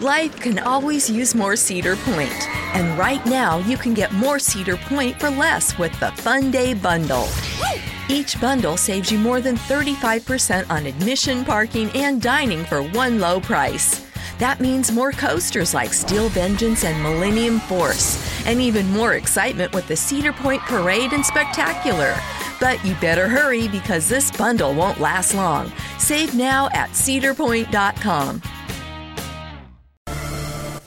Life can always use more Cedar Point, and right now you can get more Cedar Point for less with the Fun Day Bundle. Each bundle saves you more than 35% on admission, parking, and dining for one low price. That means more coasters like Steel Vengeance and Millennium Force, and even more excitement with the Cedar Point Parade and Spectacular. But you better hurry because this bundle won't last long. Save now at cedarpoint.com.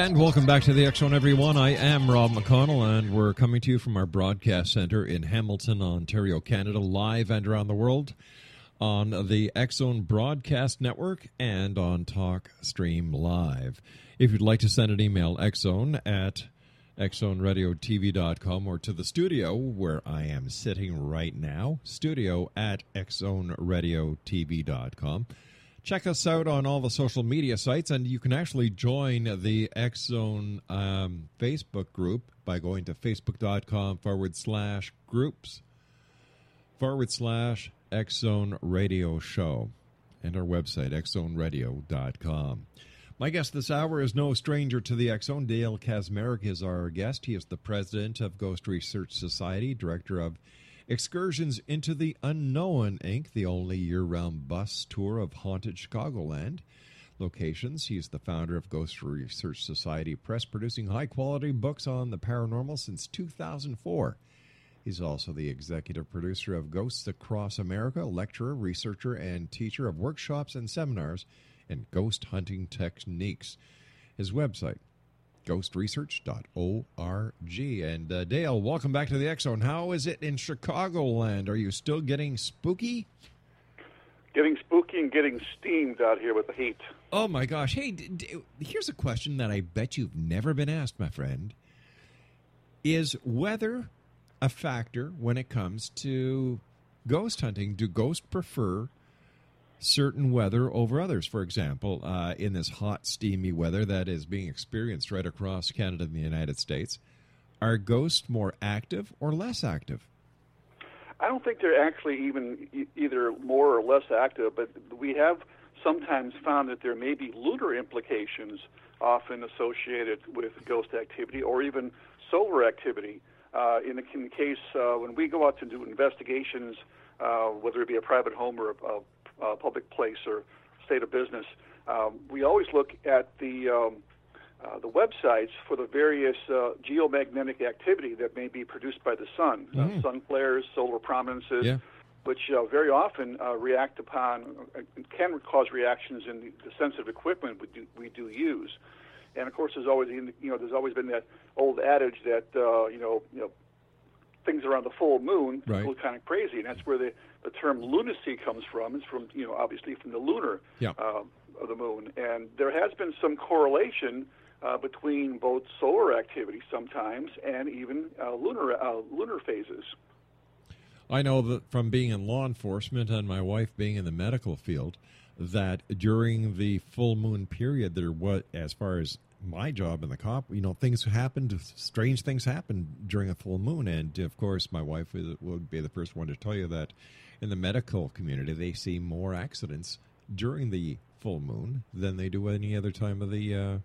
And welcome back to the Zone, everyone. I am Rob McConnell, and we're coming to you from our broadcast center in Hamilton, Ontario, Canada, live and around the world on the Zone Broadcast Network and on Talk Stream Live. If you'd like to send an email, xzone at xzoneradiotv.com or to the studio where I am sitting right now, studio at xzoneradiotv.com. Check us out on all the social media sites, and you can actually join the X Zone um, Facebook group by going to facebook.com forward slash groups forward slash X Zone Radio Show and our website, xzoneradio.com. My guest this hour is no stranger to the Zone. Dale Kaczmarek is our guest. He is the president of Ghost Research Society, director of Excursions into the Unknown, Inc., the only year round bus tour of haunted Chicagoland locations. He's the founder of Ghost Research Society Press, producing high quality books on the paranormal since 2004. He's also the executive producer of Ghosts Across America, lecturer, researcher, and teacher of workshops and seminars in ghost hunting techniques. His website, ghostresearch.org. And uh, Dale, welcome back to the X Zone. How is it in Chicagoland? Are you still getting spooky? Getting spooky and getting steamed out here with the heat. Oh my gosh! Hey, d- d- here's a question that I bet you've never been asked, my friend. Is weather a factor when it comes to ghost hunting? Do ghosts prefer certain weather over others? For example, uh, in this hot, steamy weather that is being experienced right across Canada and the United States, are ghosts more active or less active? I don't think they're actually even e- either more or less active, but we have sometimes found that there may be lunar implications often associated with ghost activity or even solar activity. Uh, in, the, in the case uh, when we go out to do investigations, uh, whether it be a private home or a, a, a public place or state of business, um, we always look at the um, uh, the websites for the various uh, geomagnetic activity that may be produced by the sun, uh, sun flares, solar prominences, Yeah. which uh, very often uh, react upon, uh, can cause reactions in the, the sensitive equipment we do, we do use. And of course, there's always you know there's always been that old adage that uh, you know you know things around the full moon Right. look kind of crazy, and that's where the the term lunacy comes from. It's from you know obviously from the lunar Yeah. uh, of the moon, and there has been some correlation uh, between both solar activity sometimes and even uh, lunar uh, lunar phases. I know that from being in law enforcement and my wife being in the medical field, that during the full moon period, there was, as far as my job in the cop, you know, things happened, strange things happened during a full moon. And of course, my wife would be the first one to tell you that in the medical community, they see more accidents during the full moon than they do any other time of the uh,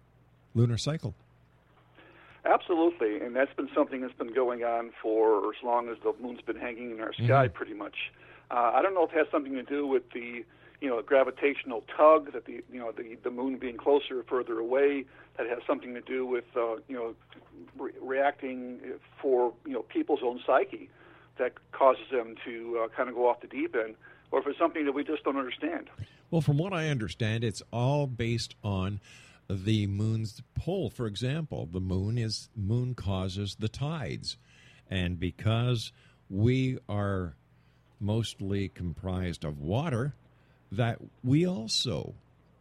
lunar cycle. Absolutely, and that's been something that's been going on for as long as the moon's been hanging in our sky, mm-hmm. pretty much. Uh, I don't know if it has something to do with the, you know, a gravitational tug that the, you know, the the moon being closer or further away. That has something to do with, uh, you know, re- reacting for you know people's own psyche that causes them to uh, kind of go off the deep end, or if it's something that we just don't understand. Well, from what I understand, it's all based on the moon's pull. For example, the moon is moon causes the tides, and because we are mostly comprised of water, that we also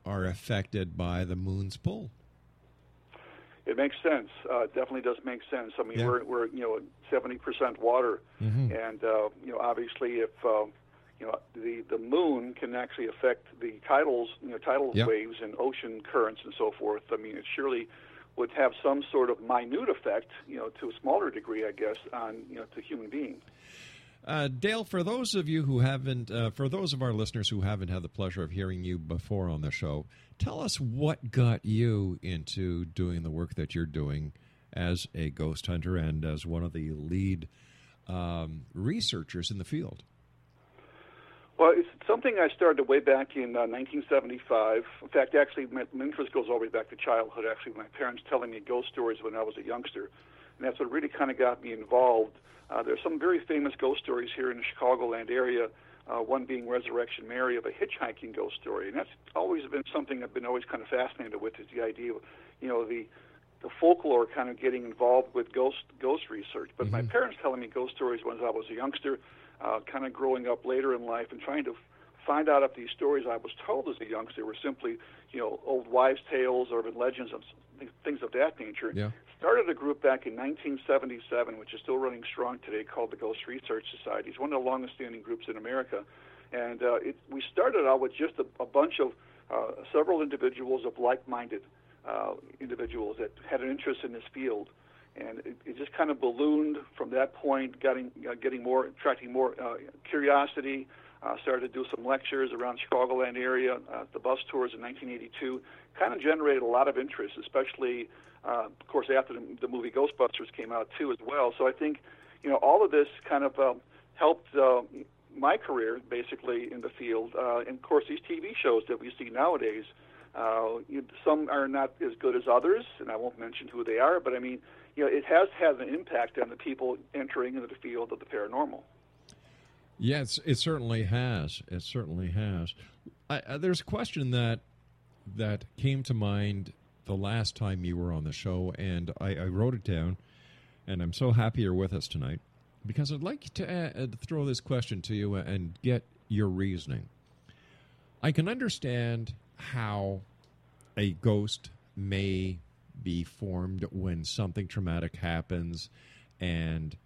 are affected by the moon's pull. It makes sense. Uh, it definitely does make sense. I mean, yeah. we're we're you know seventy percent water, mm-hmm. and uh, you know obviously if uh, you know, the the moon can actually affect the tidals, you know, tidal waves and ocean currents and so forth. I mean, it surely would have some sort of minute effect, you know, to a smaller degree, I guess, on you know, to human being. Uh, Dale, for those of you who haven't, uh, for those of our listeners who haven't had the pleasure of hearing you before on the show, tell us what got you into doing the work that you're doing as a ghost hunter and as one of the lead um, researchers in the field. Well, it's something I started way back in uh, 1975. In fact, actually, my, my interest goes all the way back to childhood. Actually, my parents telling me ghost stories when I was a youngster, and that's what really kind of got me involved. Uh, there's some very famous ghost stories here in the Chicagoland area. Uh, one being Resurrection Mary of a hitchhiking ghost story, and that's always been something I've been always kind of fascinated with. Is the idea, of, you know, the the folklore kind of getting involved with ghost ghost research. But mm-hmm. my parents telling me ghost stories when I was a youngster uh, kind of growing up later in life and trying to find out if these stories I was told as a youngster were simply, you know, old wives' tales or legends and things of that nature. Yeah. Started a group back in 1977, which is still running strong today, called the Ghost Research Society. It's one of the longest-standing groups in America, and uh, it, we started out with just a, a bunch of uh, several individuals of like-minded uh, individuals that had an interest in this field and it, it just kind of ballooned from that point, getting uh, getting more, attracting more uh, curiosity. Uh, started to do some lectures around Chicagoland area. Uh, the bus tours in 1982 kind of generated a lot of interest, especially, uh, of course, after the, the movie Ghostbusters came out too, as well. So I think, you know, all of this kind of uh, helped uh, my career basically in the field. Uh, and of course, these TV shows that we see nowadays. Uh, you, some are not as good as others, and I won't mention who they are. But I mean, you know, it has had an impact on the people entering into the field of the paranormal. Yes, it certainly has. It certainly has. I, I, there's a question that that came to mind the last time you were on the show, and I, I wrote it down. And I'm so happy you're with us tonight because I'd like to uh, throw this question to you and get your reasoning. I can understand how a ghost may be formed when something traumatic happens and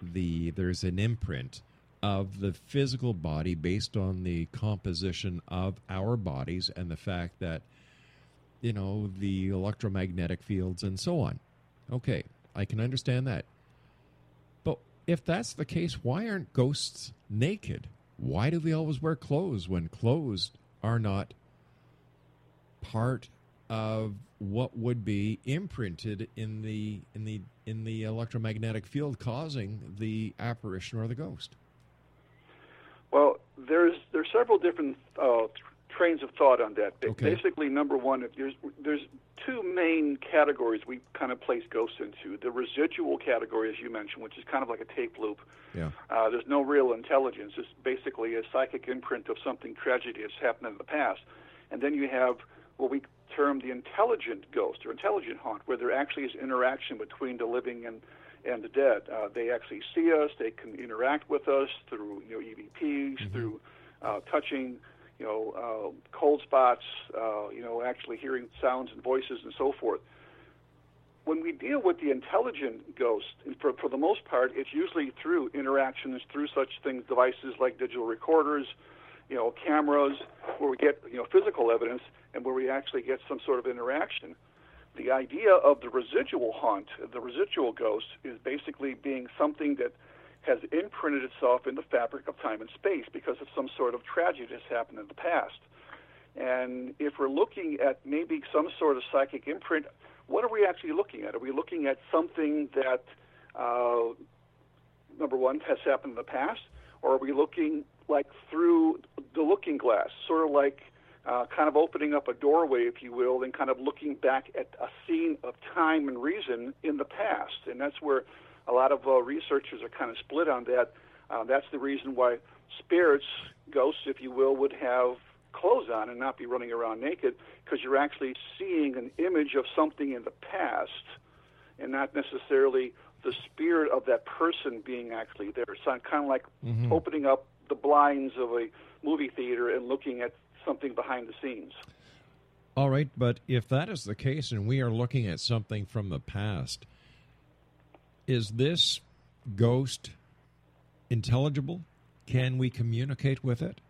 the there's an imprint of the physical body based on the composition of our bodies and the fact that you know the electromagnetic fields and so on. Okay i can understand that. But if that's the case why aren't ghosts naked? Why do they always wear clothes when clothes are not part of what would be imprinted in the in the in the electromagnetic field causing the apparition or the ghost? Well, there's there's several different uh, trains of thought on that. Okay. Basically, number one, there's there's two main categories we kind of place ghosts into. The residual category, as you mentioned, which is kind of like a tape loop. Yeah. Uh, there's no real intelligence. It's basically a psychic imprint of something tragedy that's happened in the past. And then you have what we term the intelligent ghost or intelligent haunt, where there actually is interaction between the living and and the dead. Uh, they actually see us. They can interact with us through you know EVPs, mm-hmm. through uh, touching, you know, uh, cold spots, uh, you know, actually hearing sounds and voices and so forth. when we deal with the intelligent ghost, for, for the most part, it's usually through interactions through such things, devices like digital recorders, you know, cameras, where we get you know physical evidence and where we actually get some sort of interaction. The idea of the residual haunt, the residual ghost, is basically being something that has imprinted itself in the fabric of time and space because of some sort of tragedy that's happened in the past. And if we're looking at maybe some sort of psychic imprint, what are we actually looking at? Are we looking at something that, uh, number one, has happened in the past, or are we looking like through the looking glass, sort of like uh, kind of opening up a doorway, if you will, and kind of looking back at a scene of time and reason in the past? And that's where a lot of uh, researchers are kind of split on that. Uh, that's the reason why spirits, ghosts, if you will, would have clothes on and not be running around naked because you're actually seeing an image of something in the past and not necessarily the spirit of that person being actually there. So I'm kind of like mm-hmm. opening up the blinds of a movie theater and looking at something behind the scenes. All right, but if that is the case and we are looking at something from the past, is this ghost intelligible? Can we communicate with it?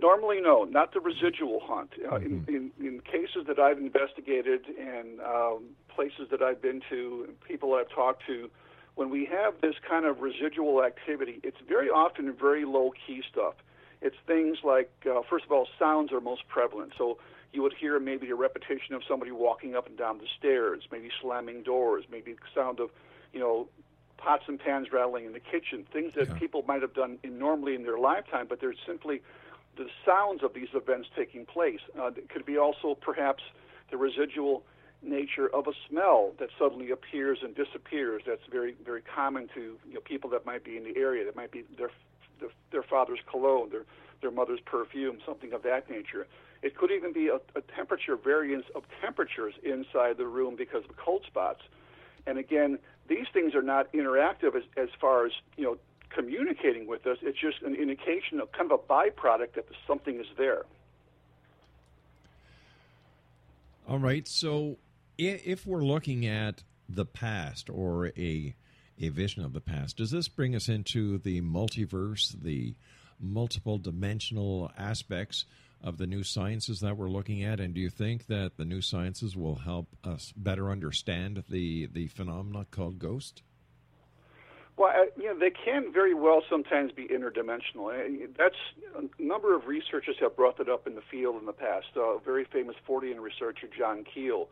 Normally, no, not the residual haunt. Uh, mm-hmm. in, in, in, cases that I've investigated and um, places that I've been to, and people I've talked to, when we have this kind of residual activity, it's very often very low key stuff. It's things like, uh, first of all, sounds are most prevalent. So you would hear maybe a repetition of somebody walking up and down the stairs, maybe slamming doors, maybe the sound of, you know, pots and pans rattling in the kitchen, things that yeah. people might have done in, normally in their lifetime, but they're simply the sounds of these events taking place. Uh, it could be also perhaps the residual nature of a smell that suddenly appears and disappears. That's very very common to you know, people that might be in the area. That might be their their, their father's cologne, their their mother's perfume, something of that nature. It could even be a, a temperature variance of temperatures inside the room because of cold spots. And again, these things are not interactive as, as far as you know communicating with us. It's just an indication of kind of a byproduct that something is there. All right. So if we're looking at the past or a a vision of the past, does this bring us into the multiverse, the multiple dimensional aspects of the new sciences that we're looking at? And do you think that the new sciences will help us better understand the the phenomena called ghost? Well, uh, you know, they can very well sometimes be interdimensional. That's a number of researchers have brought that up in the field in the past. Uh, a very famous Fortean researcher, John Keel,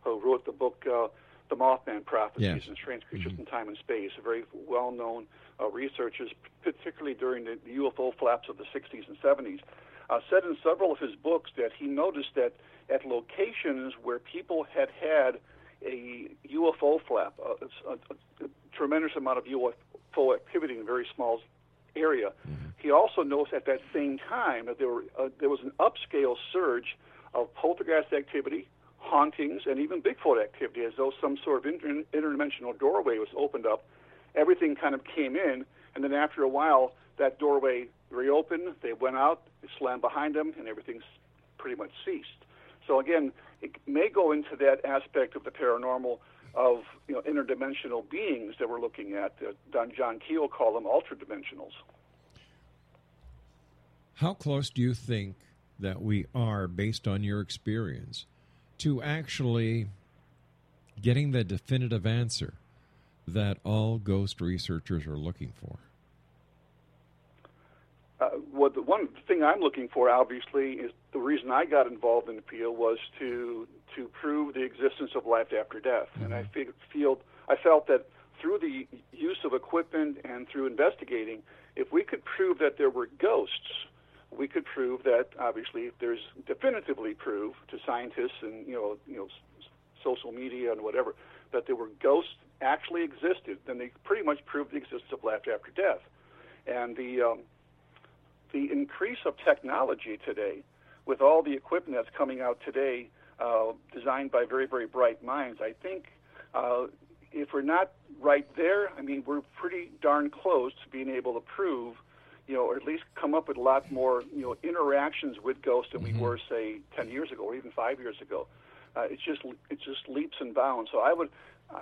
who wrote the book uh, "The Mothman Prophecies" yes. and Strange Creatures mm-hmm. in Time and Space. A very well-known uh, researcher, particularly during the, the, UFO flaps of the 60s and 70s, uh, said in several of his books that he noticed that at locations where people had had a UFO flap, a, a, a tremendous amount of UFO activity in a very small area. Mm-hmm. He also noticed at that same time that there, were, uh, there was an upscale surge of poltergeist activity, hauntings, and even Bigfoot activity, as though some sort of inter- interdimensional doorway was opened up. Everything kind of came in, and then after a while, that doorway reopened. They went out, it slammed behind them, and everything's pretty much ceased. So again, it may go into that aspect of the paranormal of you know interdimensional beings that we're looking at. Don John Keel called them ultradimensionals. How close do you think that we are, based on your experience, to actually getting the definitive answer that all ghost researchers are looking for? Uh, well, the one thing I'm looking for, obviously, is the reason I got involved in the field was to to prove the existence of life after death, mm-hmm. and I mm-hmm. feel I felt that through the use of equipment and through investigating, if we could prove that there were ghosts, we could prove that obviously there's definitively prove to scientists and you know you know social media and whatever that there were ghosts actually existed, then they pretty much proved the existence of life after death, and the um, the increase of technology today, with all the equipment that's coming out today, uh, designed by very, very bright minds, I think uh, if we're not right there, I mean, we're pretty darn close to being able to prove, you know, or at least come up with a lot more, you know, interactions with ghosts than mm-hmm. we were, say, 10 years ago or even five years ago. uh, it's just it's just leaps and bounds. So I would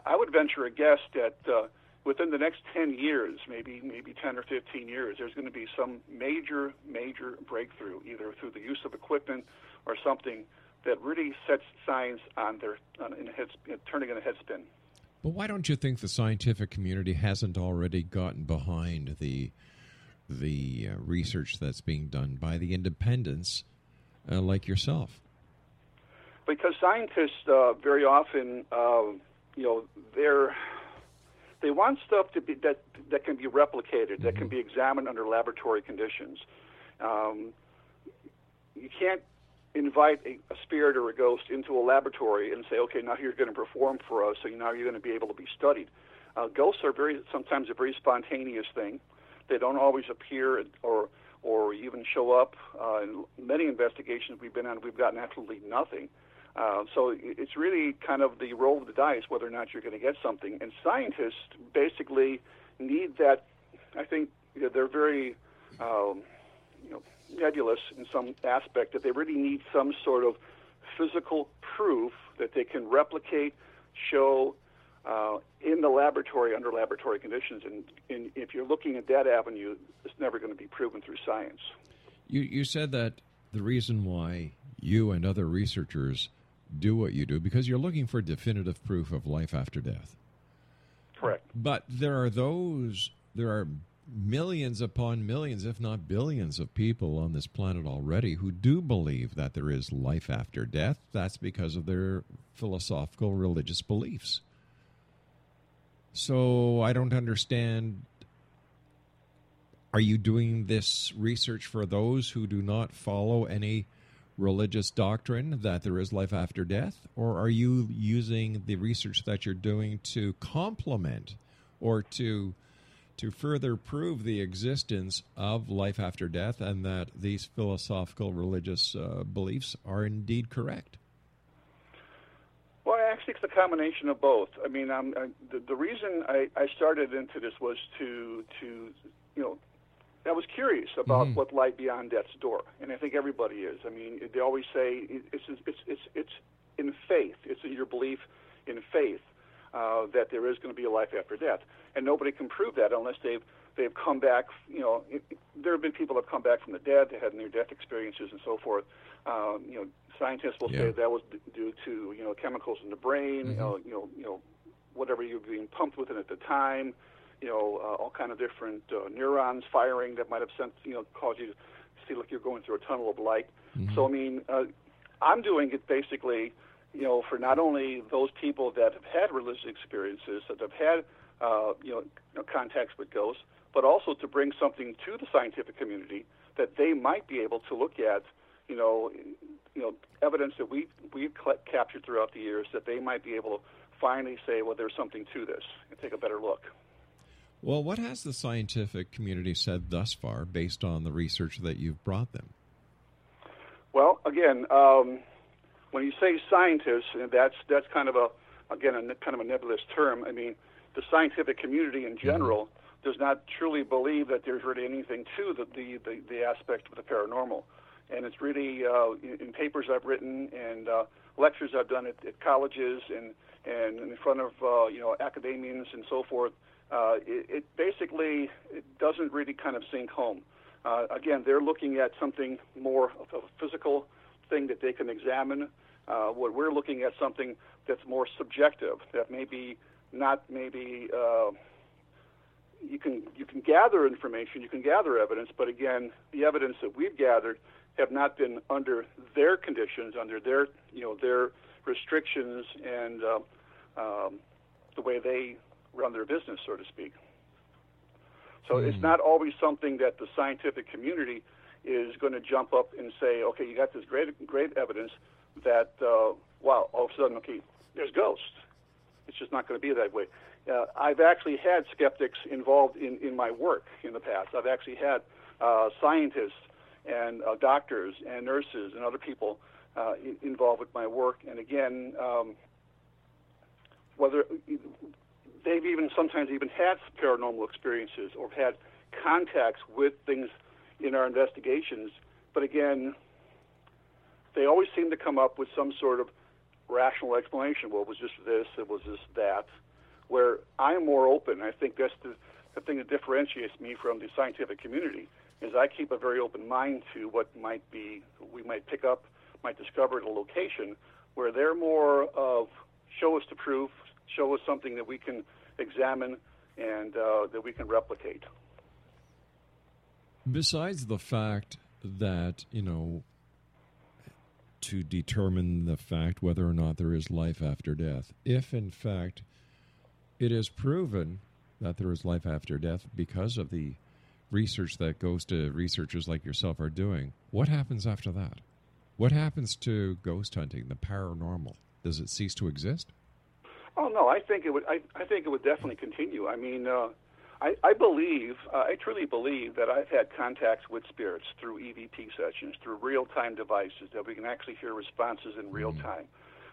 I would venture a guess that uh, within the next 10 years, maybe maybe 10 or 15 years, there's going to be some major major breakthrough, either through the use of equipment or something that really sets science on their on, in a head, turning in a headspin. But why don't you think the scientific community hasn't already gotten behind the the uh, research that's being done by the independents uh, like yourself? Because scientists uh, very often, uh, you know, they're they want stuff to be that that can be replicated, mm-hmm. that can mm-hmm. be examined under laboratory conditions. Um, you can't invite a, a, spirit or a ghost into a laboratory and say, okay, now you're going to perform for us, so now you're going to be able to be studied. Uh, ghosts are very sometimes a very spontaneous thing. They don't always appear or or even show up. Uh, in many investigations we've been on, we've gotten absolutely nothing. Uh, so it's really kind of the roll of the dice whether or not you're going to get something. And scientists basically need that. I think you know, they're very um, you know nebulous in some aspect that they really need some sort of physical proof that they can replicate, show uh, in the laboratory under laboratory conditions. And, and, if you're looking at that avenue, it's never going to be proven through science. You, you said that the reason why you and other researchers do what you do because you're looking for definitive proof of life after death. Correct. But there are those, there are millions upon millions, if not billions, of people on this planet already who do believe that there is life after death. That's because of their philosophical religious beliefs. So I don't understand. Are you doing this research for those who do not follow any religious doctrine that there is life after death? Or are you using the research that you're doing to complement or to to further prove the existence of life after death and that these philosophical religious uh, beliefs are indeed correct? Actually, it's a combination of both. I mean, I, the, the reason I, I started into this was to to you know I was curious about mm-hmm. what lies beyond death's door, and I think everybody is. I mean, they always say it's it's it's it's in faith. It's in your belief in faith uh, that there is going to be a life after death, and nobody can prove that unless they've they've come back. You know, it, there have been people that have come back from the dead, they had near-death experiences and so forth. Um, you know, scientists will yeah. say that was due to you know chemicals in the brain. Mm-hmm. You know, you know, you know, whatever you're being pumped with it at the time you know, uh, all kind of different uh, neurons firing that might have sent, you know, caused you to feel like you're going through a tunnel of light. Mm-hmm. So, I mean, uh, I'm doing it basically, you know, for not only those people that have had religious experiences, that have had, uh, you, know, you know, contacts with ghosts, but also to bring something to the scientific community that they might be able to look at, you know, you know, evidence that we we've captured throughout the years that they might be able to finally say, well, there's something to this, and take a better look. Well, what has the scientific community said thus far based on the research that you've brought them? Well, again, um, when you say scientists, that's that's kind of a again a kind of a nebulous term. I mean, the scientific community in general mm-hmm. Does not truly believe that there's really anything to the the, the, the aspect of the paranormal, and it's really uh, in, in, papers I've written and uh, lectures I've done at, at colleges and and in front of uh, you know academians and so forth uh, it, it, basically it doesn't really kind of sink home. Uh, again, they're looking at something more of a physical thing that they can examine. Uh, what we're looking at something that's more subjective, that maybe not maybe uh, you can you can gather information, you can gather evidence, but again, the evidence that we've gathered have not been under their conditions, under their you know their restrictions and uh, um, the way they run their business, so to speak. So mm. it's hmm. not always something that the scientific community is going to jump up and say, okay, you got this great, great evidence that, uh, wow, all of a sudden, okay, there's ghosts. It's just not going to be that way. Uh, I've actually had skeptics involved in, in my work in the past. I've actually had uh, scientists and uh, doctors and nurses and other people uh, involved with my work. And again, um, whether they've even sometimes even had paranormal experiences or had contacts with things in our investigations. But again, they always seem to come up with some sort of rational explanation. Well, it was just this, it was just that. Where I'm more open, I think that's the, the thing that differentiates me from the scientific community is I keep a very open mind to what might be we might pick up, might discover at a location where they're more of show us the proof, show us something that we can examine and uh, that we can replicate. Besides the fact that, you know, to determine the fact whether or not there is life after death, if in fact it is proven that there is life after death because of the research that ghost to researchers like yourself are doing, what happens after that? What happens to ghost hunting, the paranormal? Does it cease to exist? Oh no, I think it would. I, I think it would definitely continue. I mean, uh, I, I believe, uh, I truly believe that I've had contacts with spirits through EVP sessions, through real-time devices that we can actually hear responses in real time.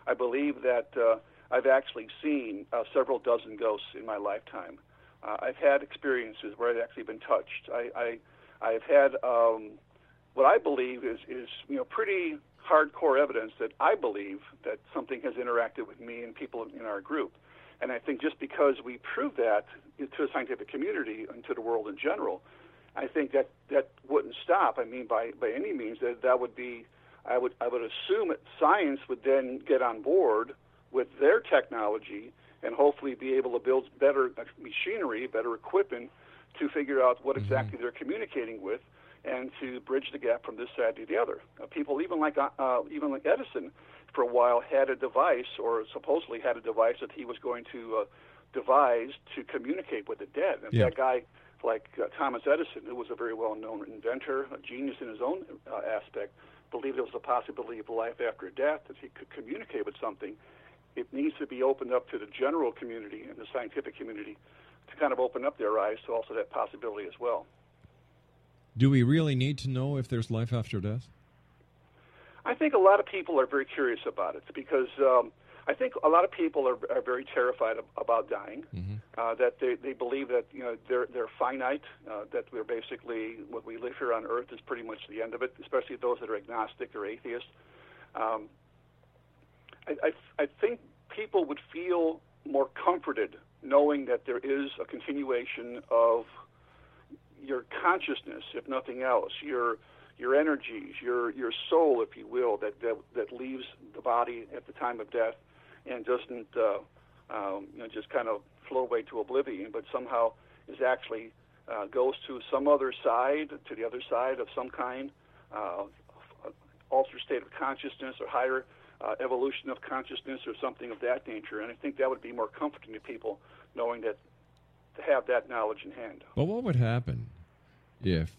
I believe that uh, I've actually seen uh, several dozen ghosts in my lifetime. Uh, I've had experiences where I've actually been touched. I, I I've had um, what I believe is is you know pretty hardcore evidence that I believe that something has interacted with me and people in our group. And I think just because we prove that to the scientific community and to the world in general, I think that that wouldn't stop. I mean, by by any means, that that would be. I would I would assume that science would then get on board with their technology and hopefully be able to build better machinery, better equipment to figure out what exactly they're communicating with and to bridge the gap from this side to the other. Uh, people even like uh, uh, even like Edison for a while had a device or supposedly had a device that he was going to uh, devise to communicate with the dead. And Yeah. that guy like uh, Thomas Edison, who was a very well-known inventor, a genius in his own uh, aspect, believed there was a possibility of life after death that he could communicate with something. It needs to be opened up to the general community and the scientific community to kind of open up their eyes to also that possibility as well. Do we really need to know if there's life after death? I think a lot of people are very curious about it because um, I think a lot of people are, are very terrified ab- about dying. Uh, that they, they believe that you know they're they're finite. Uh, that we're basically what we live here on Earth is pretty much the end of it. Especially those that are agnostic or atheist. Um, I, I, I think people would feel more comforted knowing that there is a continuation of your consciousness, if nothing else, your your energies, your your soul, if you will, that that, that leaves the body at the time of death and doesn't uh, um, you know just kind of float away to oblivion, but somehow is actually uh, goes to some other side, to the other side of some kind, uh, altered state of consciousness or higher uh, evolution of consciousness or something of that nature. And I think that would be more comforting to people knowing that to have that knowledge in hand. But what would happen if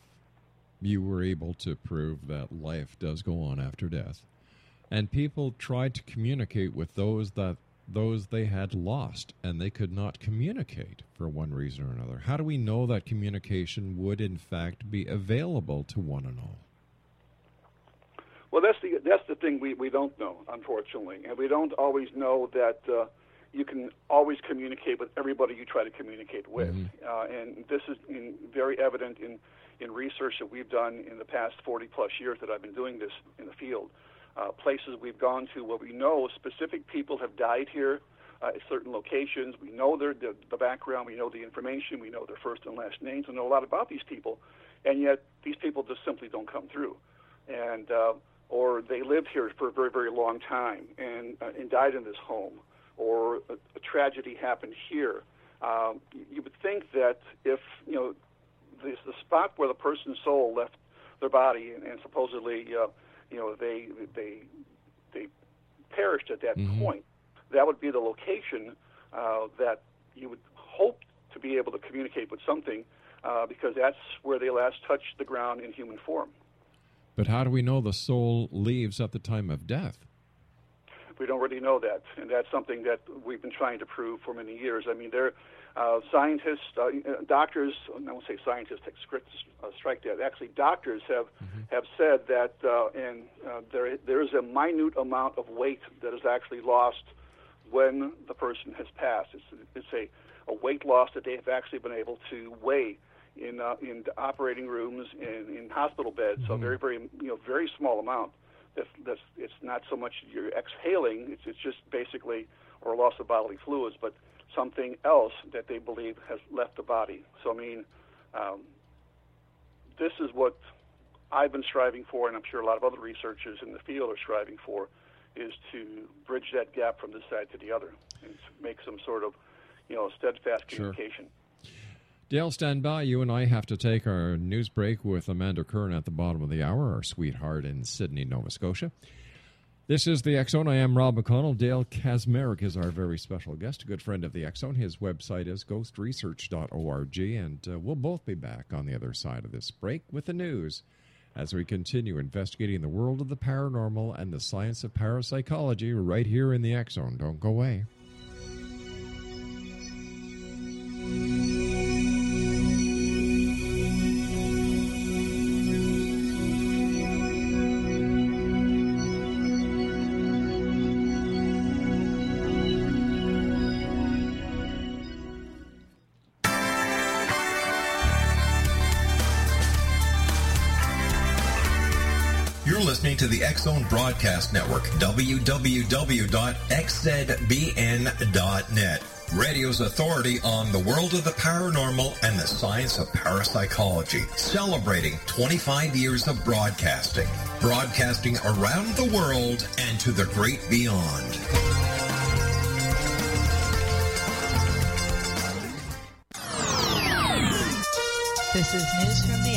you were able to prove that life does go on after death and people tried to communicate with those that those they had lost and they could not communicate for one reason or another how do we know that communication would in fact be available to one and all Well, that's the that's the thing we, we don't know, unfortunately, and we don't always know that uh, you can always communicate with everybody you try to communicate with, uh, and this is in, very evident in in research that we've done in the past 40 plus years that I've been doing this in the field. Uh, places we've gone to where we know specific people have died here uh, at certain locations. We know their the, the background, we know the information, we know their first and last names, we know a lot about these people, and yet these people just simply don't come through, and uh, or they lived here for a very very long time and uh, and died in this home, or a, a tragedy happened here. Um, you- would think that if you know the, the spot where the person's soul left their body and, and supposedly uh, you know they they they perished at that point that would be the location uh, that you would hope to be able to communicate with something uh, because that's where they last touched the ground in human form. But how do we know the soul leaves at the time of death We don't really know that, and that's something that we've been trying to prove for many years. I mean, there, uh, scientists, uh, doctors, I won't say scientists, uh, strike that. Actually, doctors have have said that, uh, and uh, there there is a minute amount of weight that is actually lost when the person has passed. It's, it's a, a weight loss that they have actually been able to weigh in uh, in operating rooms and in hospital beds. So very very you know very small amount. that's, that's it's not so much you're exhaling; it's, it's just basically or loss of bodily fluids, but something else that they believe has left the body. So I mean, um, this is what I've been striving for, and I'm sure a lot of other researchers in the field are striving for, is to bridge that gap from this side to the other and make some sort of, you know, steadfast communication. Sure. Dale, stand by. You and I have to take our news break with Amanda Curran at the bottom of the hour, our sweetheart in Sydney, Nova Scotia. This is the Zone. I am Rob McConnell. Dale Kaczmarek is our very special guest, a good friend of the Zone. His website is ghostresearch.org, and uh, we'll both be back on the other side of this break with the news as we continue investigating the world of the paranormal and the science of parapsychology right here in the Zone. Don't go away. Zone Broadcast Network, www.xzbn.net. Radio's authority on the world of the paranormal and the science of parapsychology, celebrating 25 years of broadcasting, broadcasting around the world and to the great beyond. This is News from the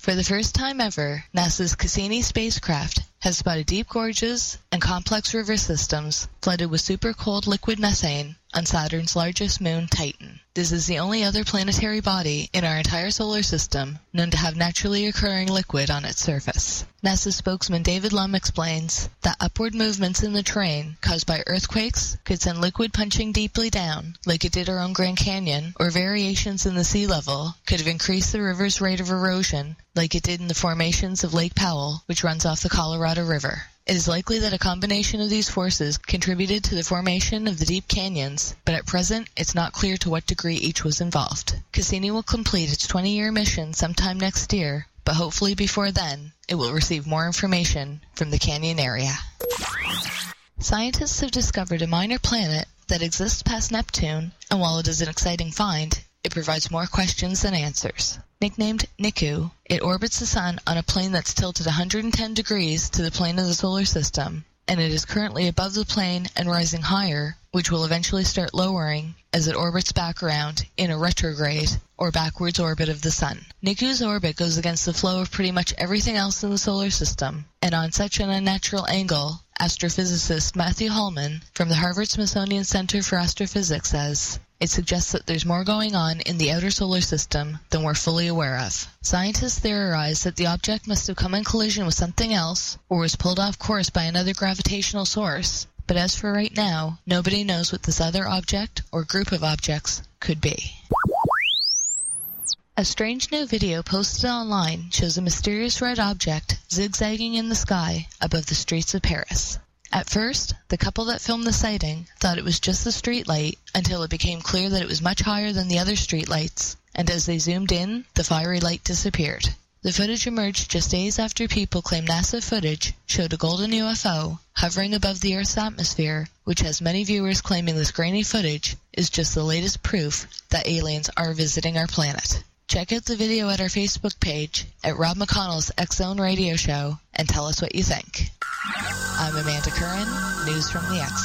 For the first time ever, NASA's Cassini spacecraft has spotted deep gorges and complex river systems flooded with super cold liquid methane on Saturn's largest moon, Titan. This is the only other planetary body in our entire solar system known to have naturally occurring liquid on its surface. NASA spokesman David Lum explains that upward movements in the terrain caused by earthquakes could send liquid punching deeply down, like it did around Grand Canyon, or variations in the sea level could have increased the river's rate of erosion, like it did in the formations of Lake Powell, which runs off the Colorado River. It is likely that a combination of these forces contributed to the formation of the deep canyons, but at present it's not clear to what degree each was involved. Cassini will complete its 20-year mission sometime next year, but hopefully before then, it will receive more information from the canyon area. Scientists have discovered a minor planet that exists past Neptune, and while it is an exciting find, it provides more questions than answers. Nicknamed Niku, it orbits the Sun on a plane that's tilted 110 degrees to the plane of the solar system, and it is currently above the plane and rising higher, which will eventually start lowering as it orbits back around in a retrograde or backwards orbit of the Sun. Niku's orbit goes against the flow of pretty much everything else in the solar system, and on such an unnatural angle, astrophysicist Matthew Holman from the Harvard Smithsonian Center for Astrophysics says, it suggests that there's more going on in the outer solar system than we're fully aware of. Scientists theorize that the object must have come in collision with something else or was pulled off course by another gravitational source. But as for right now, nobody knows what this other object or group of objects could be. A strange new video posted online shows a mysterious red object zigzagging in the sky above the streets of Paris. At first, the couple that filmed the sighting thought it was just the street light until it became clear that it was much higher than the other street lights, and as they zoomed in, the fiery light disappeared. The footage emerged just days after people claimed NASA footage showed a golden UFO hovering above the Earth's atmosphere, which has many viewers claiming this grainy footage is just the latest proof that aliens are visiting our planet. Check out the video at our Facebook page at Rob McConnell's X Zone Radio Show and tell us what you think. I'm Amanda Curran, News from the X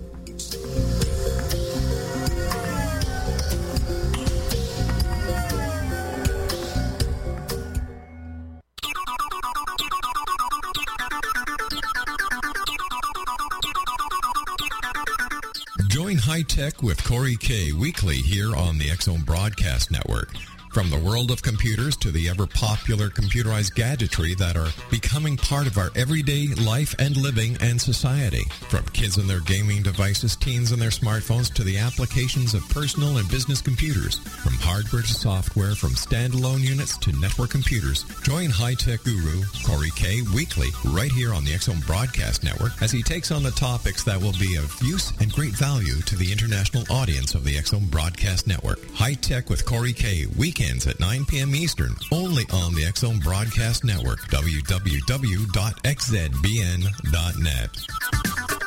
Tech with Corey K weekly here on the Zone Broadcast Network. From the world of computers to the ever popular computerized gadgetry that are becoming part of our everyday life and living and society. From kids and their gaming devices, teens and their smartphones to the applications of personal and business computers. From hardware to software, from standalone units to network computers. Join high-tech guru Corey K weekly right here on the Zone Broadcast Network as he takes on the topics that will be of use and great value to the international audience of the Zone Broadcast Network. High Tech with Corey K weekends at 9 p.m. Eastern, only on the Zone Broadcast Network, www.xzbn.net.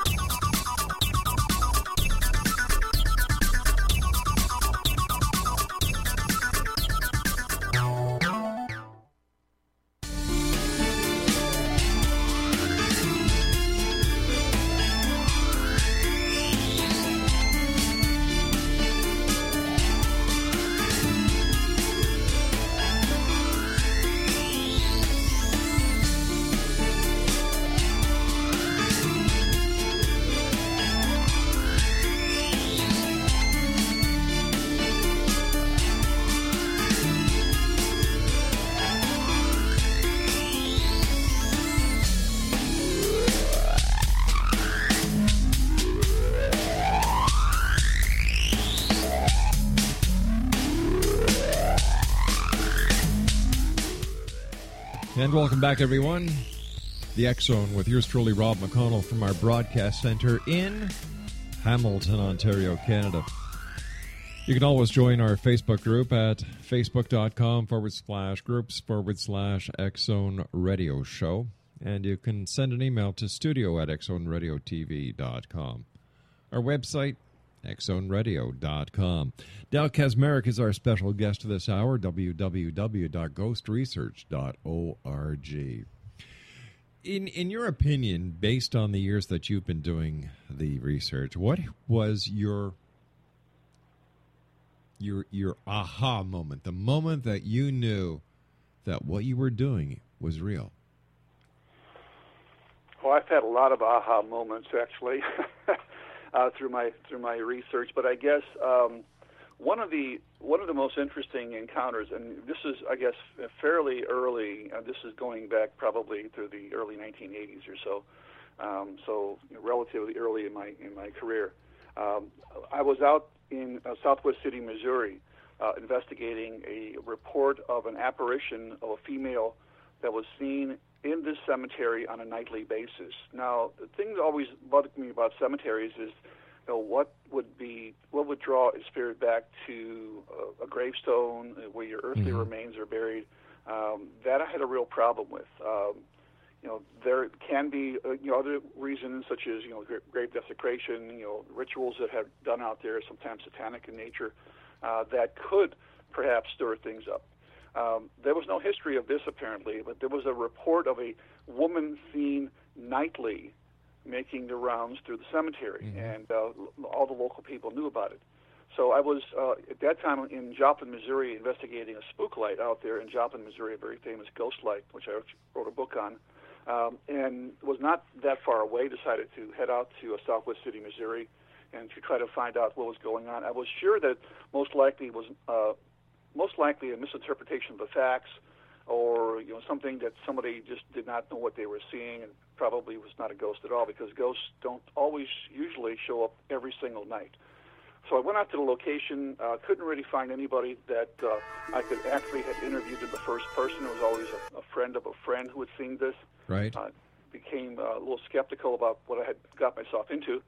And welcome back, everyone. The X Zone with yours truly, Rob McConnell from our broadcast center in Hamilton, Ontario, Canada. You can always join our Facebook group at facebook.com forward slash groups forward slash X Zone Radio Show. And you can send an email to studio at xzoneradiotv.com. Our website, xzoneradio.com. Dale Kaczmarek is our special guest this hour, www.ghostresearch.org. In in your opinion, based on the years that you've been doing the research, what was your your your aha moment, the moment that you knew that what you were doing was real? Well, I've had a lot of aha moments actually. uh, through my through my research. But I guess um, one of the one of the most interesting encounters, and this is I guess fairly early. Uh, this is going back probably to the early 1980s or so. Um, so relatively early in my in my career. Um, I was out in uh, Southwest City, Missouri, uh, investigating a report of an apparition of a female that was seen in this cemetery on a nightly basis. Now, the thing that always bothered me about cemeteries is, you know, what would be what would draw a spirit back to a, a gravestone where your earthly Mm-hmm. remains are buried. Um, that I had a real problem with. Um, you know, there can be uh, you know other reasons such as you know gra- grave desecration, you know, rituals that have done out there, sometimes satanic in nature, uh, that could perhaps stir things up. Um, there was no history of this apparently, but there was a report of a woman seen nightly making the rounds through the cemetery, and uh, all the local people knew about it. So I was uh, at that time in Joplin, Missouri, investigating a spook light out there in Joplin, Missouri, a very famous ghost light, which I wrote a book on, um, and was not that far away. Decided to head out to uh, Southwest City, Missouri, and to try to find out what was going on. I was sure that most likely was uh, most likely a misinterpretation of the facts, or you know something that somebody just did not know what they were seeing, and probably was not a ghost at all because ghosts don't always usually show up every single night. So I went out to the location. Uh, couldn't really find anybody that uh, I could actually have interviewed in the first person. It was always a, a friend of a friend who had seen this. Right. Uh, became uh, a little skeptical about what I had got myself into.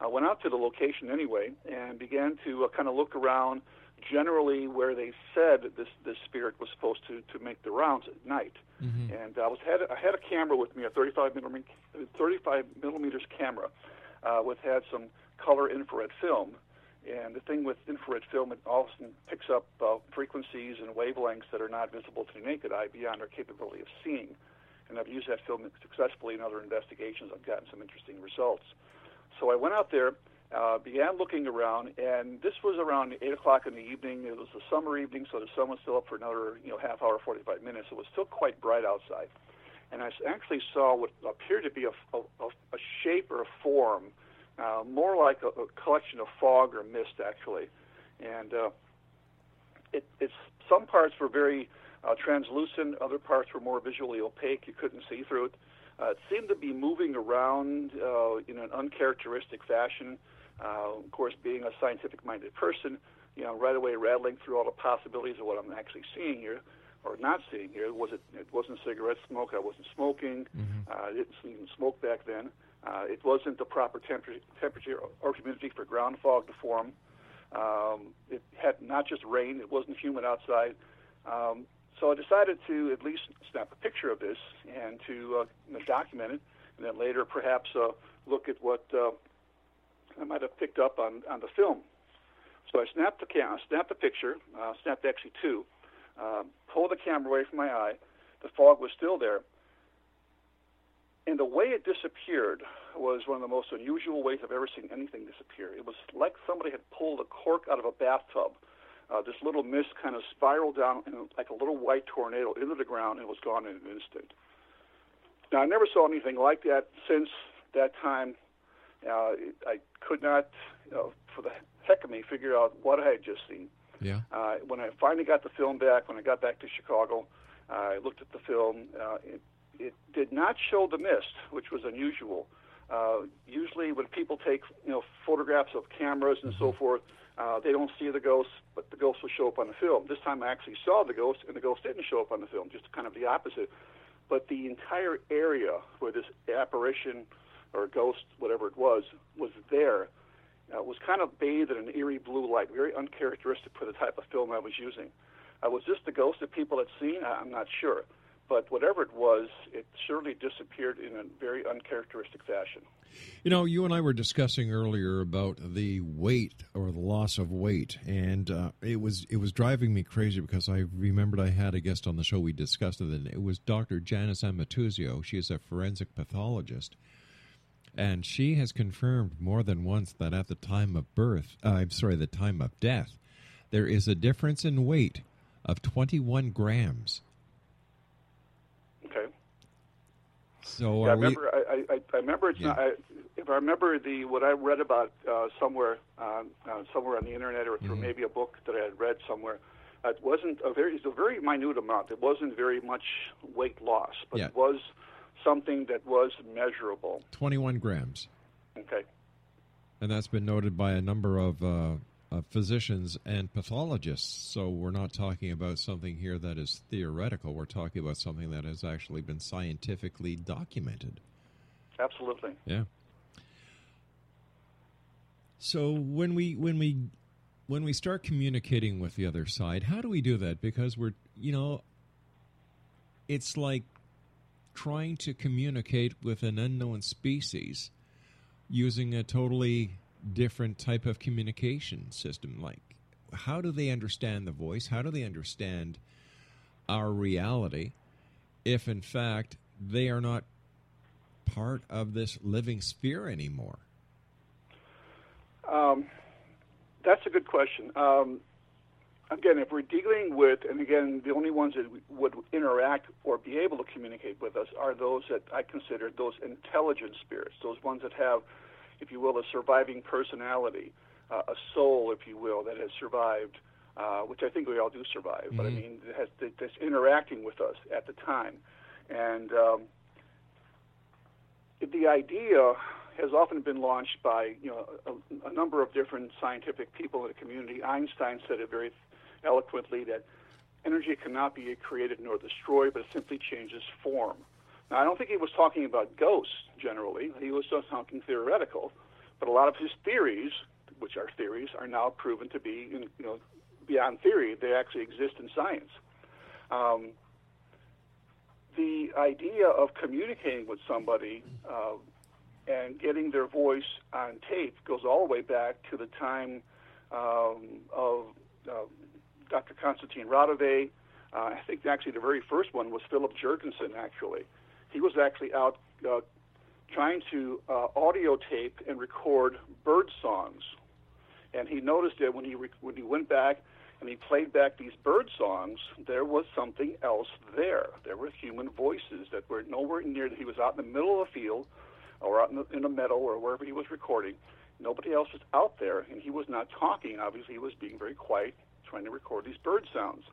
I went out to the location anyway and began to uh, kind of look around generally where they said this this spirit was supposed to to make the rounds at night. And I was had I had a camera with me, a 35 millimeter 35 millimeters camera, uh, with had some color infrared film, And the thing with infrared film, it often picks up uh, frequencies and wavelengths that are not visible to the naked eye beyond our capability of seeing. And I've used that film successfully in other investigations. I've gotten some interesting results. So I went out there, uh, began looking around, and this was around 8 o'clock in the evening. It was a summer evening, so the sun was still up for another you know half hour, 45 minutes. It was still quite bright outside. And I actually saw what appeared to be a, a, a shape or a form uh, more like a, a, collection of fog or mist, actually. And uh, it, it's some parts were very uh, translucent, other parts were more visually opaque. You couldn't see through it. Uh, it seemed to be moving around uh, in an uncharacteristic fashion. Uh, of course, being a scientific-minded person, you know, right away rattling through all the possibilities of what I'm actually seeing here or not seeing here. Was it? It wasn't cigarette smoke. I wasn't smoking. Mm-hmm. Uh, I didn't even smoke back then. Uh, it wasn't the proper temperature, temperature or humidity for ground fog to form. Um, it had not just rain, it wasn't humid outside. Um, so I decided to at least snap a picture of this and to uh, document it, and then later perhaps uh, look at what uh, I might have picked up on, on the film. So I snapped the camera, snapped the picture, uh, snapped actually two, uh, pulled the camera away from my eye. The fog was still there, and the way it disappeared was one of the most unusual ways I've ever seen anything disappear. It was like somebody had pulled a cork out of a bathtub. Uh, this little mist kind of spiraled down in like a little white tornado into the ground and was gone in an instant. Now, I never saw anything like that since that time. Uh, I could not, you know, for the heck of me, figure out what I had just seen. Yeah. Uh, when I finally got the film back, when I got back to Chicago, uh, I looked at the film. Uh, it, it did not show the mist, which was unusual. Uh, usually, when people take you know photographs of cameras and mm-hmm. so forth, uh, they don't see the ghost, but the ghost will show up on the film. This time, I actually saw the ghost, and the ghost didn't show up on the film. Just kind of the opposite. But the entire area where this apparition or ghost, whatever it was, was there, uh, was kind of bathed in an eerie blue light, very uncharacteristic for the type of film I was using. Uh, was this the ghost that people had seen? I'm not sure but whatever it was, it surely disappeared in a very uncharacteristic fashion. You know, you and I were discussing earlier about the weight or the loss of weight, and uh, it was it was driving me crazy because I remembered I had a guest on the show. We discussed it, and it was Dr. Janis Amatuzio. She is a forensic pathologist, and she has confirmed more than once that at the time of birth, uh, I'm sorry, the time of death, there is a difference in weight of 21 grams Okay. So yeah, I remember. I, I, I, remember it's yeah. not. I, if I remember the what I read about uh, somewhere, uh, uh, somewhere on the internet or through mm-hmm. maybe a book that I had read somewhere, it wasn't a very. It's a very minute amount. It wasn't very much weight loss, but yeah. it was something that was measurable. Twenty-one grams. Okay. And that's been noted by a number of uh, uh, physicians and pathologists. So we're not talking about something here that is theoretical. We're talking about something that has actually been scientifically documented. Absolutely. Yeah. So when we when we when we start communicating with the other side, how do we do that? Because we're you know, it's like trying to communicate with an unknown species using a totally different type of communication system. Like how do they understand the voice? How do they understand our reality if in fact they are not part of this living sphere anymore? Um, that's a good question. Um, again if we're dealing with and again the only ones that would interact or be able to communicate with us are those that i consider those intelligent spirits those ones that have if you will, a surviving personality, uh, a soul, if you will, that has survived, uh, which I think we all do survive, mm-hmm. but I mm-hmm. mean, has, that's interacting with us at the time. And um, the idea has often been launched by you know a, a, number of different scientific people in the community. Einstein said it very eloquently that energy cannot be created nor destroyed, but it simply changes form. Now, I don't think he was talking about ghosts generally. He was just talking theoretical. But a lot of his theories, which are theories, are now proven to be, you know, beyond theory. They actually exist in science. Um, the idea of communicating with somebody uh, and getting their voice on tape goes all the way back to the time um, of uh, Dr. Konstantin Raudive. Uh, I think actually the very first one was Philip Jurgensen. Actually, he was actually out uh, trying to uh, audio tape and record bird songs, and he noticed that when he re- when he went back and he played back these bird songs, there was something else there. There were human voices that were nowhere near. That. He was out in the middle of a field, or out in, the, in a meadow, or wherever he was recording. Nobody else was out there, and he was not talking. Obviously, he was being very quiet, trying to record these bird sounds.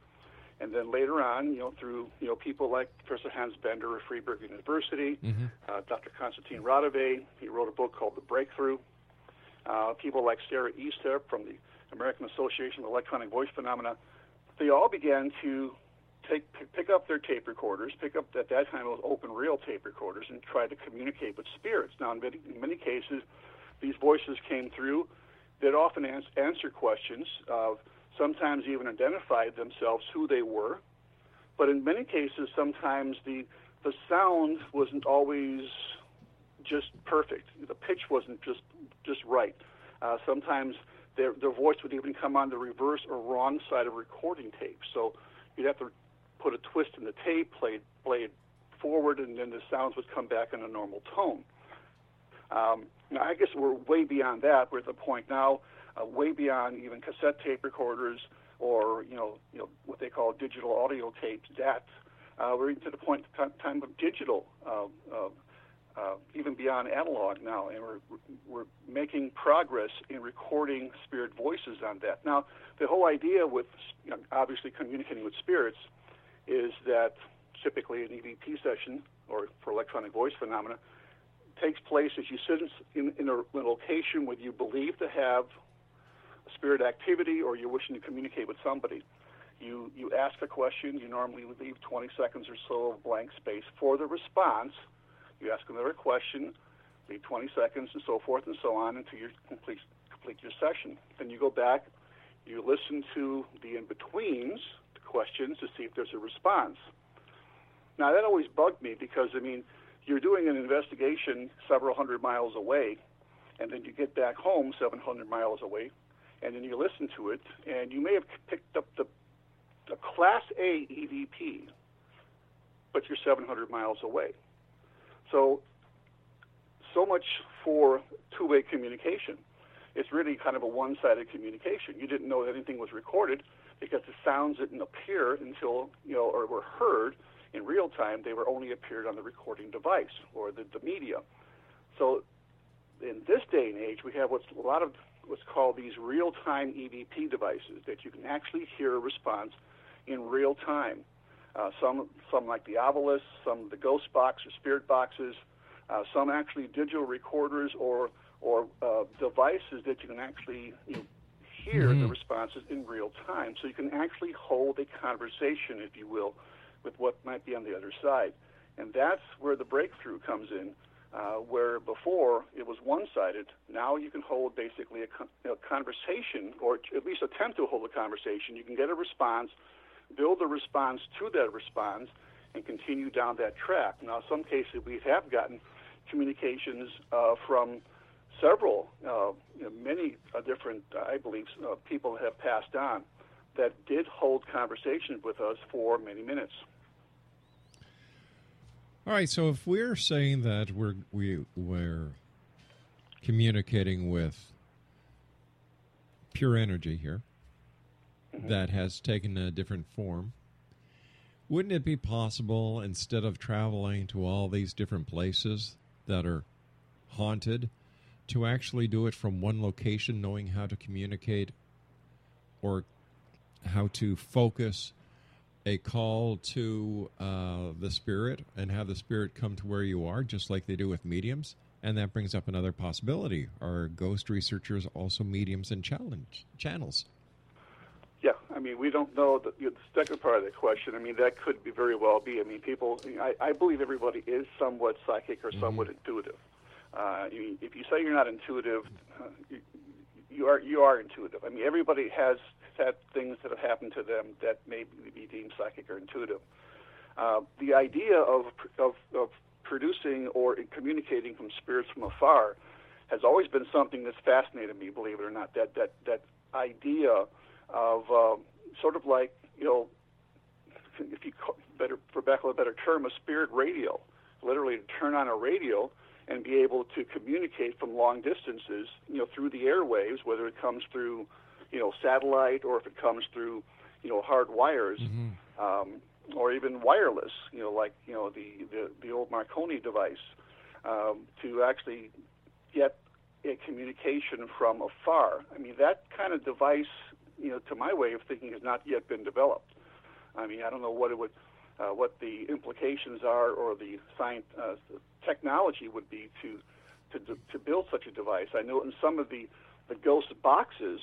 And then later on, you know, through you know people like Professor Hans Bender of Freiburg University, Mm-hmm. uh, Dr. Konstantin Raudive, he wrote a book called The Breakthrough. Uh, people like Sarah Estep from the American Association of Electronic Voice Phenomena, they all began to take pick up their tape recorders, pick up at that time it was open reel tape recorders, and try to communicate with spirits. Now, in many, in many cases, these voices came through that often ans- answer questions. Uh, sometimes even identified themselves who they were, but in many cases, sometimes the the sound wasn't always just perfect. The pitch wasn't just just right. Uh, sometimes their their voice would even come on the reverse or wrong side of recording tape. So you'd have to put a twist in the tape, play play it forward, and then the sounds would come back in a normal tone. Um, now, I guess we're way beyond that. We're at the point now, uh, way beyond even cassette tape recorders or you know, you know what they call digital audio tapes. That uh, we're to the point time of digital, uh, uh, even beyond analog now, and we're we're making progress in recording spirit voices on that. Now, the whole idea with you know, obviously communicating with spirits is that typically an EVP session or for electronic voice phenomena takes place as you sit in, in, a, in a location where you believe to have spirit activity or you're wishing to communicate with somebody. You, you ask a question, you normally leave 20 seconds or so of blank space for the response. You ask another question, leave 20 seconds and so forth and so on until you complete, complete your session. Then you go back, you listen to the in-betweens, the questions, to see if there's a response. Now, that always bugged me because, I mean, you're doing an investigation several hundred miles away, and then you get back home 700 miles away, and then you listen to it, and you may have picked up the, the Class A EVP, but you're 700 miles away. So, so much for two-way communication. It's really kind of a one-sided communication. You didn't know that anything was recorded because the sounds didn't appear until you know or were heard in real time. They were only appeared on the recording device or the, the media. So, in this day and age, we have what's a lot of what's called these real-time EVP devices that you can actually hear a response in real time. Uh, some, some like the Ovilus, some the Ghost Box or Spirit Boxes, uh, some actually digital recorders or or uh, devices that you can actually you know, hear Mhm. the responses in real time. So you can actually hold a conversation, if you will, with what might be on the other side. And that's where the breakthrough comes in, uh, where before it was one sided. Now you can hold basically a, con- a conversation, or at least attempt to hold a conversation. You can get a response, build a response to that response, and continue down that track. Now, some cases we have gotten communications uh, from several, uh, you know, many uh, different, I believe, uh, people have passed on that did hold conversations with us for many minutes. All right, so if we're saying that we're we we're communicating with pure energy here mm-hmm. that has taken a different form, wouldn't it be possible instead of traveling to all these different places that are haunted to actually do it from one location knowing how to communicate or how to focus a call to uh, the spirit and have the spirit come to where you are, just like they do with mediums. And that brings up another possibility: Are ghost researchers also mediums and challenge channels? Yeah, I mean, we don't know the, the second part of the question. I mean, that could be very well be. I mean, people. I, I believe everybody is somewhat psychic or somewhat intuitive. Uh, you, if you say you're not intuitive, uh, you, you are you are intuitive. I mean, everybody has had things that have happened to them that may be deemed psychic or intuitive. Uh, the idea of, of of producing or communicating from spirits from afar has always been something that's fascinated me. Believe it or not, that that that idea of uh, sort of like you know, if you call, better for back of a better term, a spirit radio, literally to turn on a radio and be able to communicate from long distances, you know, through the airwaves, whether it comes through, you know, satellite or if it comes through, you know, hard wires, Mm-hmm. um, or even wireless, you know, like you know the the, the old Marconi device, um, to actually get a communication from afar. I mean, that kind of device, you know, to my way of thinking, has not yet been developed. I mean, I don't know what it would, uh, what the implications are, or the science, uh, technology would be to, to to build such a device. I know in some of the the ghost boxes,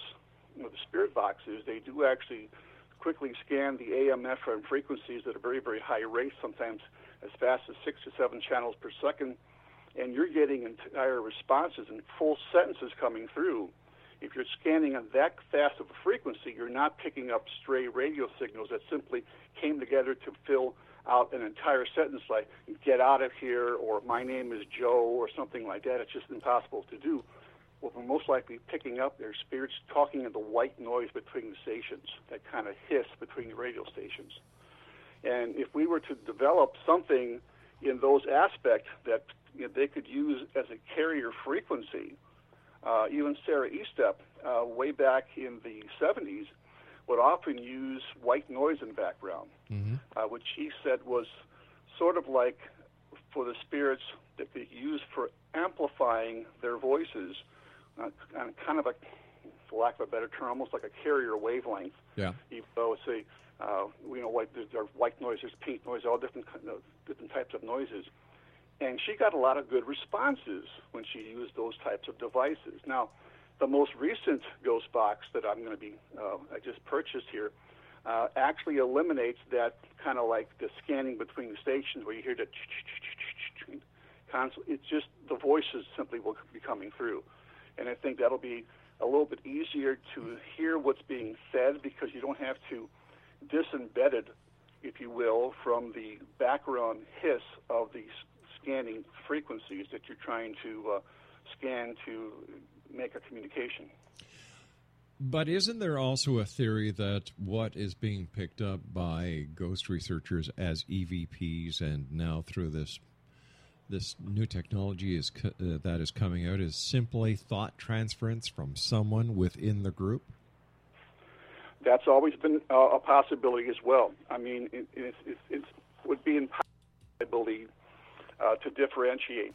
you know, the spirit boxes, they do actually quickly scan the AM FM frequencies at a very very high rate, sometimes as fast as six to seven channels per second, and you're getting entire responses and full sentences coming through. If you're scanning on that fast of a frequency, you're not picking up stray radio signals that simply came together to fill out an entire sentence like "get out of here" or "my name is Joe" or something like that. It's just impossible to do. We're most likely picking up their spirits talking in the white noise between the stations, that kind of hiss between the radio stations. And if we were to develop something in those aspects that you know, they could use as a carrier frequency, uh, even Sarah Estep, uh, way back in the 70s, would often use white noise in the background, uh, which he said was sort of like for the spirits that they use for amplifying their voices, uh, kind of a, for lack of a better term, almost like a carrier wavelength. Yeah. Even though it's a, uh, you know, white, there's, there's white noise, there's pink noise, all different kind of, different types of noises. And she got a lot of good responses when she used those types of devices. Now, the most recent ghost box that I'm going to be, uh, I just purchased here, uh, actually eliminates that kind of like the scanning between the stations where you hear the. It's just the voices simply will be coming through, and I think that'll be a little bit easier to hear what's being said because you don't have to disembed it, if you will, from the background hiss of the scanning frequencies that you're trying to uh, scan to make a communication. But isn't there also a theory that what is being picked up by ghost researchers as EVPs and now through this this new technology is co- uh, that is coming out is simply thought transference from someone within the group? That's always been uh, a possibility as well. I mean, it, it, it, it would be impossible, I believe, uh, to differentiate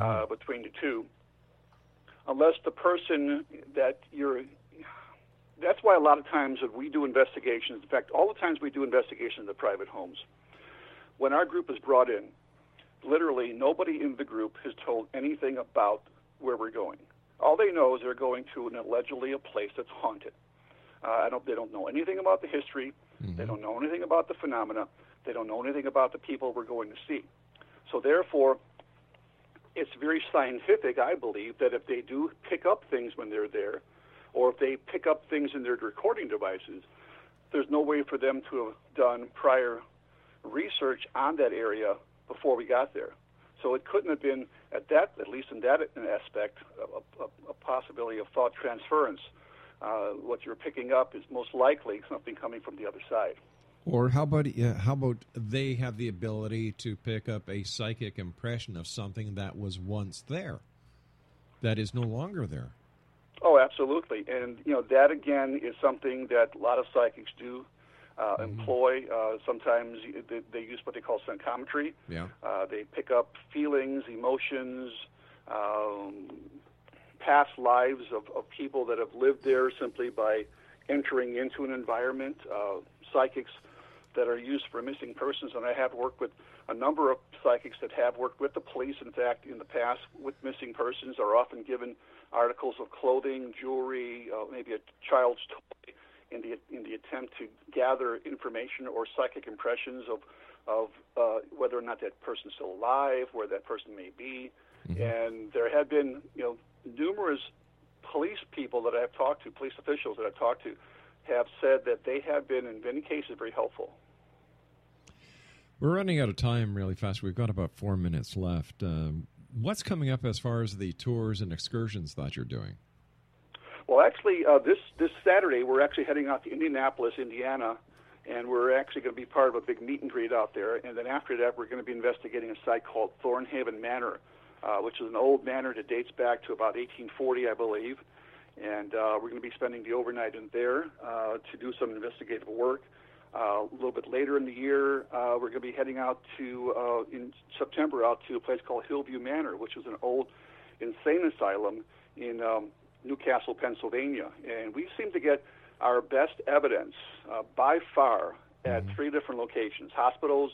uh, between the two, unless the person that you're. That's why a lot of times that we do investigations. In fact, all the times we do investigations in the private homes, when our group is brought in, literally nobody in the group has told anything about where we're going. All they know is they're going to an allegedly a place that's haunted. Uh, I don't, they don't know anything about the history. They don't know anything about the phenomena. They don't know anything about the people we're going to see. So therefore, it's very scientific, I believe, that if they do pick up things when they're there, or if they pick up things in their recording devices, there's no way for them to have done prior research on that area before we got there. So it couldn't have been at that, at least in that aspect, a, a, a possibility of thought transference. Uh, what you're picking up is most likely something coming from the other side. Or how about uh, how about they have the ability to pick up a psychic impression of something that was once there, that is no longer there? Oh, absolutely. And you know that again is something that a lot of psychics do uh, employ. Uh, sometimes they, they use what they call psychometry. Yeah. Uh, they pick up feelings, emotions, um, past lives of, of people that have lived there simply by entering into an environment. Uh, psychics that are used for missing persons, and I have worked with a number of psychics that have worked with the police. In fact, in the past, with missing persons, are often given articles of clothing, jewelry, uh, maybe a child's toy, in the in the attempt to gather information or psychic impressions of of uh, whether or not that person's still alive, where that person may be. And there have been, you know, numerous police people that I've talked to, police officials that I've talked to, have said that they have been, in many cases, very helpful. We're running out of time really fast. We've got about four minutes left. Um, what's coming up as far as the tours and excursions that you're doing? Well, actually, uh, this this Saturday we're actually heading out to Indianapolis, Indiana, and we're actually going to be part of a big meet and greet out there. And then after that, we're going to be investigating a site called Thornhaven Manor, uh, which is an old manor that dates back to about 1840, I believe. And uh, we're going to be spending the overnight in there uh, to do some investigative work. Uh, a little bit later in the year, uh, we're going to be heading out to uh, in September out to a place called Hillview Manor, which is an old insane asylum in um, Newcastle, Pennsylvania, and we seem to get our best evidence uh, by far at mm-hmm. three different locations: hospitals,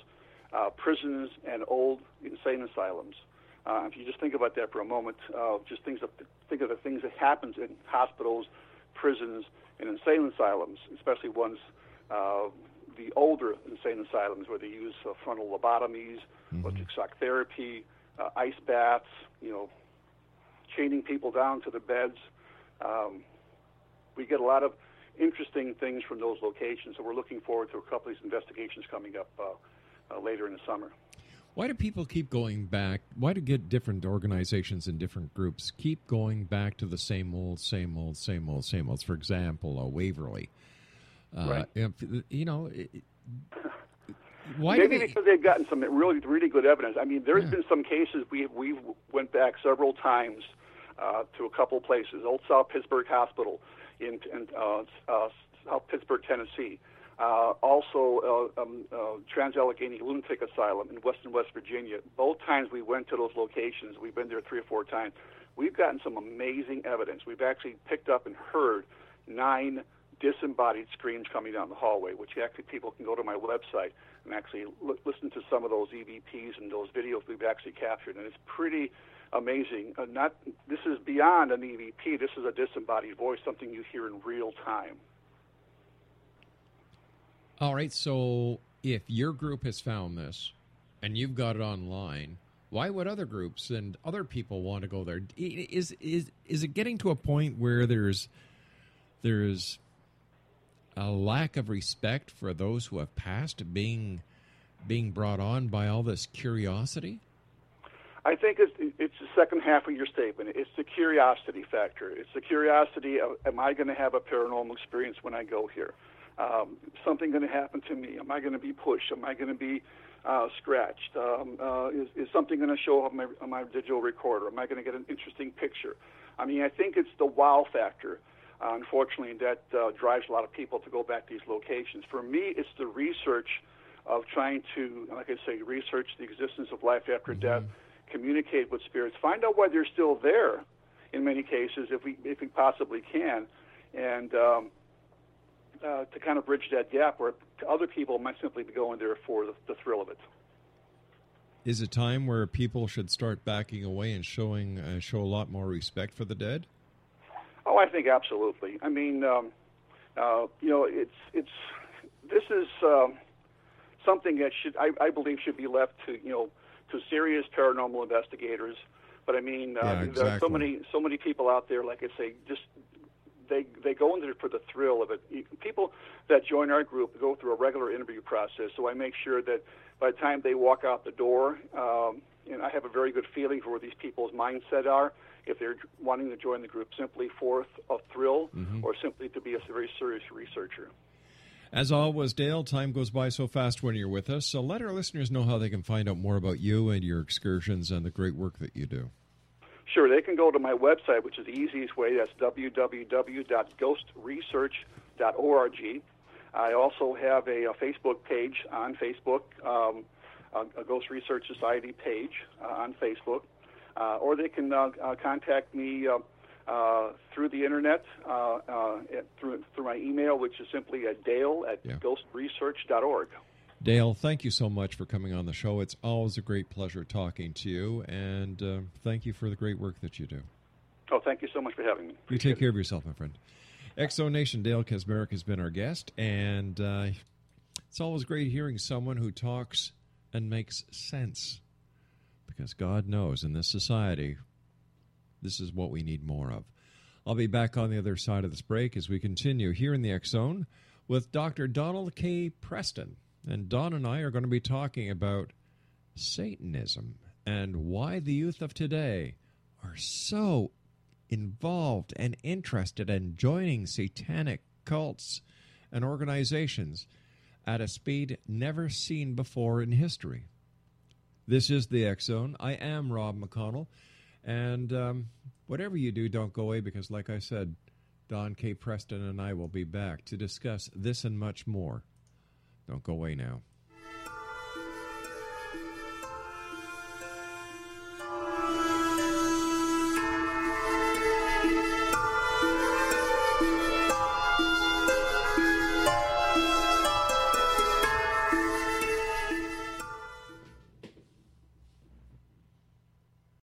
uh, prisons, and old insane asylums. Uh, if you just think about that for a moment, uh, just things of, think of the things that happens in hospitals, prisons, and insane asylums, especially ones uh, the older insane asylums where they use uh, frontal lobotomies, mm-hmm. electric shock therapy, uh, ice baths, you know, chaining people down to the beds. Um, we get a lot of interesting things from those locations, so we're looking forward to a couple of these investigations coming up uh, uh, later in the summer. Why do people keep going back? Why do get different organizations and different groups keep going back to the same old, same old, same old, same old? For example, uh, Waverly. Uh, right. You know, why Maybe they... because they've gotten some really, really good evidence. I mean, there's yeah. been some cases we we went back several times uh, to a couple places. Old South Pittsburgh Hospital in, in uh, uh, South Pittsburgh, Tennessee. Uh, also, uh, um, uh, Trans-Allegheny Lunatic Asylum in Western West Virginia. Both times we went to those locations. We've been there three or four times. We've gotten some amazing evidence. We've actually picked up and heard nine disembodied screams coming down the hallway, which actually people can go to my website and actually l- listen to some of those EVPs and those videos we've actually captured, and it's pretty amazing. Uh, not this is beyond an EVP. This is a disembodied voice, something you hear in real time. All right. So if your group has found this and you've got it online, why would other groups and other people want to go there? Is is is it getting to a point where there's there's a lack of respect for those who have passed being being brought on by all this curiosity? I think it's, it's the second half of your statement. It's the curiosity factor. It's the curiosity of, am I going to have a paranormal experience when I go here? Um, something going to happen to me? Am I going to be pushed? Am I going to be uh, scratched? Um, uh, is, is something going to show up on my, on my digital recorder? Am I going to get an interesting picture? I mean, I think it's the wow factor. Uh, unfortunately, that uh, drives a lot of people to go back to these locations. For me, it's the research of trying to, like I say, research the existence of life after mm-hmm. death, communicate with spirits, find out why they're still there. In many cases, if we if we possibly can, and um, uh, to kind of bridge that gap where other people might simply be going there for the, the thrill of it. Is a time where people should start backing away and showing uh, show a lot more respect for the dead? Oh, I think absolutely. I mean, um, uh, you know, it's it's this is um, something that should I, I believe should be left to you know to serious paranormal investigators. But I mean, uh, yeah, exactly. there are so many so many people out there. Like I say, just they they go into it for the thrill of it. People that join our group go through a regular interview process, so I make sure that by the time they walk out the door, um, and I have a very good feeling for where these people's mindset are if they're wanting to join the group simply for a thrill mm-hmm. or simply to be a very serious researcher. As always, Dale, time goes by so fast when you're with us. So let our listeners know how they can find out more about you and your excursions and the great work that you do. Sure, they can go to my website, which is the easiest way. That's www.ghostresearch.org. I also have a, a Facebook page on Facebook, um, a, Ghost Research Society page uh, on Facebook uh, or they can uh, uh, contact me uh, through the internet at, through through my email, which is simply at Dale at yeah. ghostresearch.org. Dale, thank you so much for coming on the show. It's always a great pleasure talking to you, and uh, thank you for the great work that you do. Oh, thank you so much for having me. Appreciate you take care of yourself, my friend. Exo Nation, Dale Kaczmarek has been our guest, and uh, it's always great hearing someone who talks and makes sense because God knows in this society, this is what we need more of. I'll be back on the other side of this break as we continue here in the X Zone with Dr. Donald K. Preston. And Don and I are going to be talking about Satanism and why the youth of today are so involved and interested in joining satanic cults and organizations at a speed never seen before in history. This is the X Zone. I am Rob McConnell. And um, whatever you do, don't go away because, like I said, Don K. Preston and I will be back to discuss this and much more. Don't go away now.